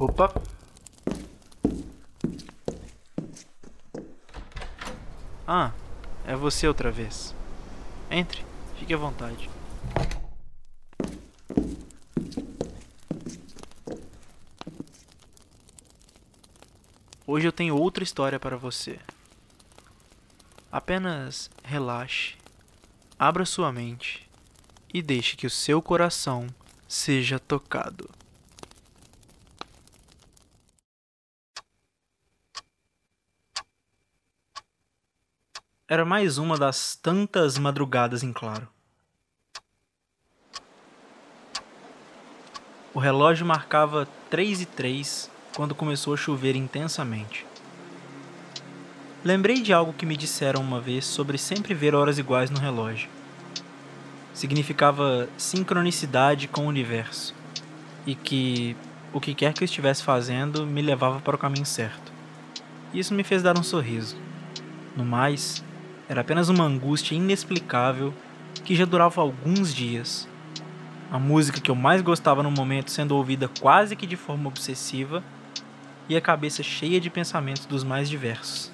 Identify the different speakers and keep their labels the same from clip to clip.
Speaker 1: Opa. Ah, é você outra vez. Entre, fique à vontade. Hoje eu tenho outra história para você. Apenas relaxe, abra sua mente e deixe que o seu coração seja tocado. Era mais uma das tantas madrugadas em claro. O relógio marcava três e três quando começou a chover intensamente. Lembrei de algo que me disseram uma vez sobre sempre ver horas iguais no relógio. Significava sincronicidade com o universo e que o que quer que eu estivesse fazendo me levava para o caminho certo. Isso me fez dar um sorriso. No mais, era apenas uma angústia inexplicável que já durava alguns dias. A música que eu mais gostava no momento sendo ouvida quase que de forma obsessiva e a cabeça cheia de pensamentos dos mais diversos.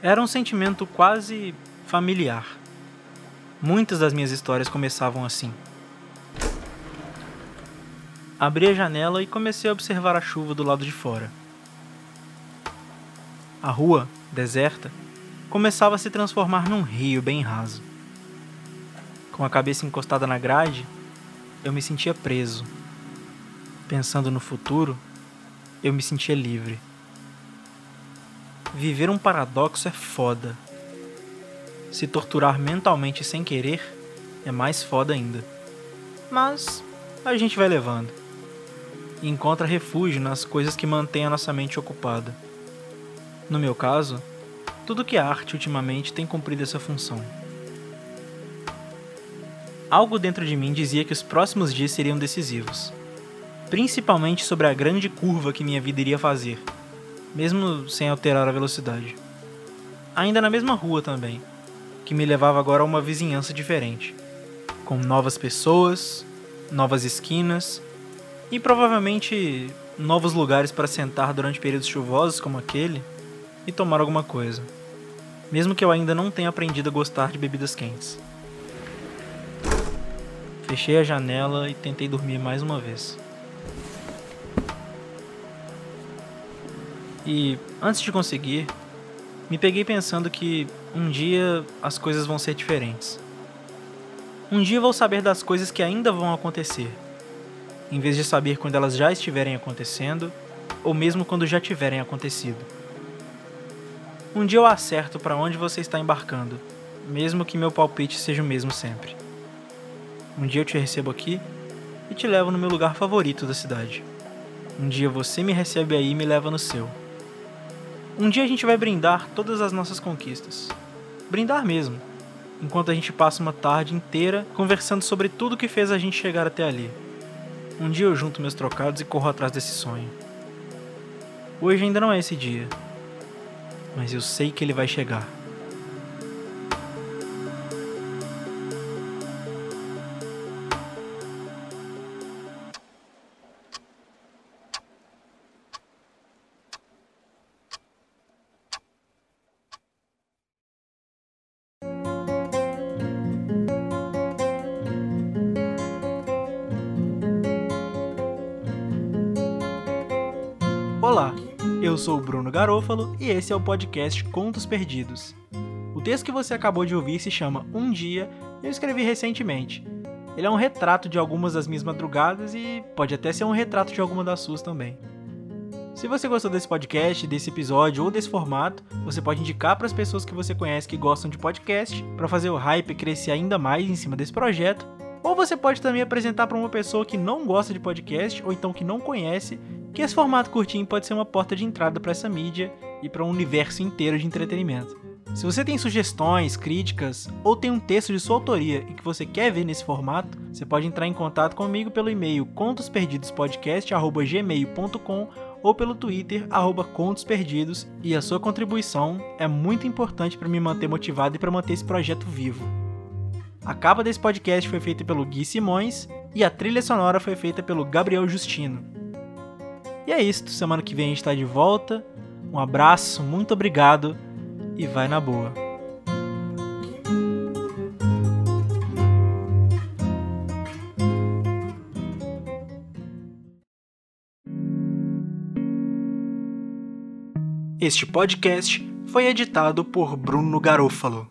Speaker 1: Era um sentimento quase familiar. Muitas das minhas histórias começavam assim. Abri a janela e comecei a observar a chuva do lado de fora. A rua, deserta, começava a se transformar num rio bem raso. Com a cabeça encostada na grade, eu me sentia preso. Pensando no futuro, eu me sentia livre. Viver um paradoxo é foda. Se torturar mentalmente sem querer é mais foda ainda. Mas a gente vai levando. E encontra refúgio nas coisas que mantêm a nossa mente ocupada. No meu caso, tudo que é arte ultimamente tem cumprido essa função. Algo dentro de mim dizia que os próximos dias seriam decisivos, principalmente sobre a grande curva que minha vida iria fazer, mesmo sem alterar a velocidade. Ainda na mesma rua também, que me levava agora a uma vizinhança diferente, com novas pessoas, novas esquinas e provavelmente novos lugares para sentar durante períodos chuvosos como aquele e tomar alguma coisa, mesmo que eu ainda não tenha aprendido a gostar de bebidas quentes. Fechei a janela e tentei dormir mais uma vez. E antes de conseguir, me peguei pensando que um dia as coisas vão ser diferentes. Um dia vou saber das coisas que ainda vão acontecer, em vez de saber quando elas já estiverem acontecendo ou mesmo quando já tiverem acontecido. Um dia eu acerto para onde você está embarcando, mesmo que meu palpite seja o mesmo sempre. Um dia eu te recebo aqui e te levo no meu lugar favorito da cidade. Um dia você me recebe aí e me leva no seu. Um dia a gente vai brindar todas as nossas conquistas. Brindar mesmo, enquanto a gente passa uma tarde inteira conversando sobre tudo que fez a gente chegar até ali. Um dia eu junto meus trocados e corro atrás desse sonho. Hoje ainda não é esse dia mas eu sei que ele vai chegar. Eu sou o Bruno Garofalo e esse é o podcast Contos Perdidos. O texto que você acabou de ouvir se chama Um Dia e eu escrevi recentemente. Ele é um retrato de algumas das minhas madrugadas e pode até ser um retrato de alguma das suas também. Se você gostou desse podcast, desse episódio ou desse formato, você pode indicar para as pessoas que você conhece que gostam de podcast, para fazer o hype crescer ainda mais em cima desse projeto. Ou você pode também apresentar para uma pessoa que não gosta de podcast ou então que não conhece que esse formato curtinho pode ser uma porta de entrada para essa mídia e para um universo inteiro de entretenimento. Se você tem sugestões, críticas ou tem um texto de sua autoria e que você quer ver nesse formato, você pode entrar em contato comigo pelo e-mail contosperdidospodcast@gmail.com ou pelo Twitter @contosperdidos e a sua contribuição é muito importante para me manter motivado e para manter esse projeto vivo. A capa desse podcast foi feita pelo Gui Simões e a trilha sonora foi feita pelo Gabriel Justino. E é isso, semana que vem a gente tá de volta. Um abraço, muito obrigado e vai na boa. Este podcast foi editado por Bruno Garofalo.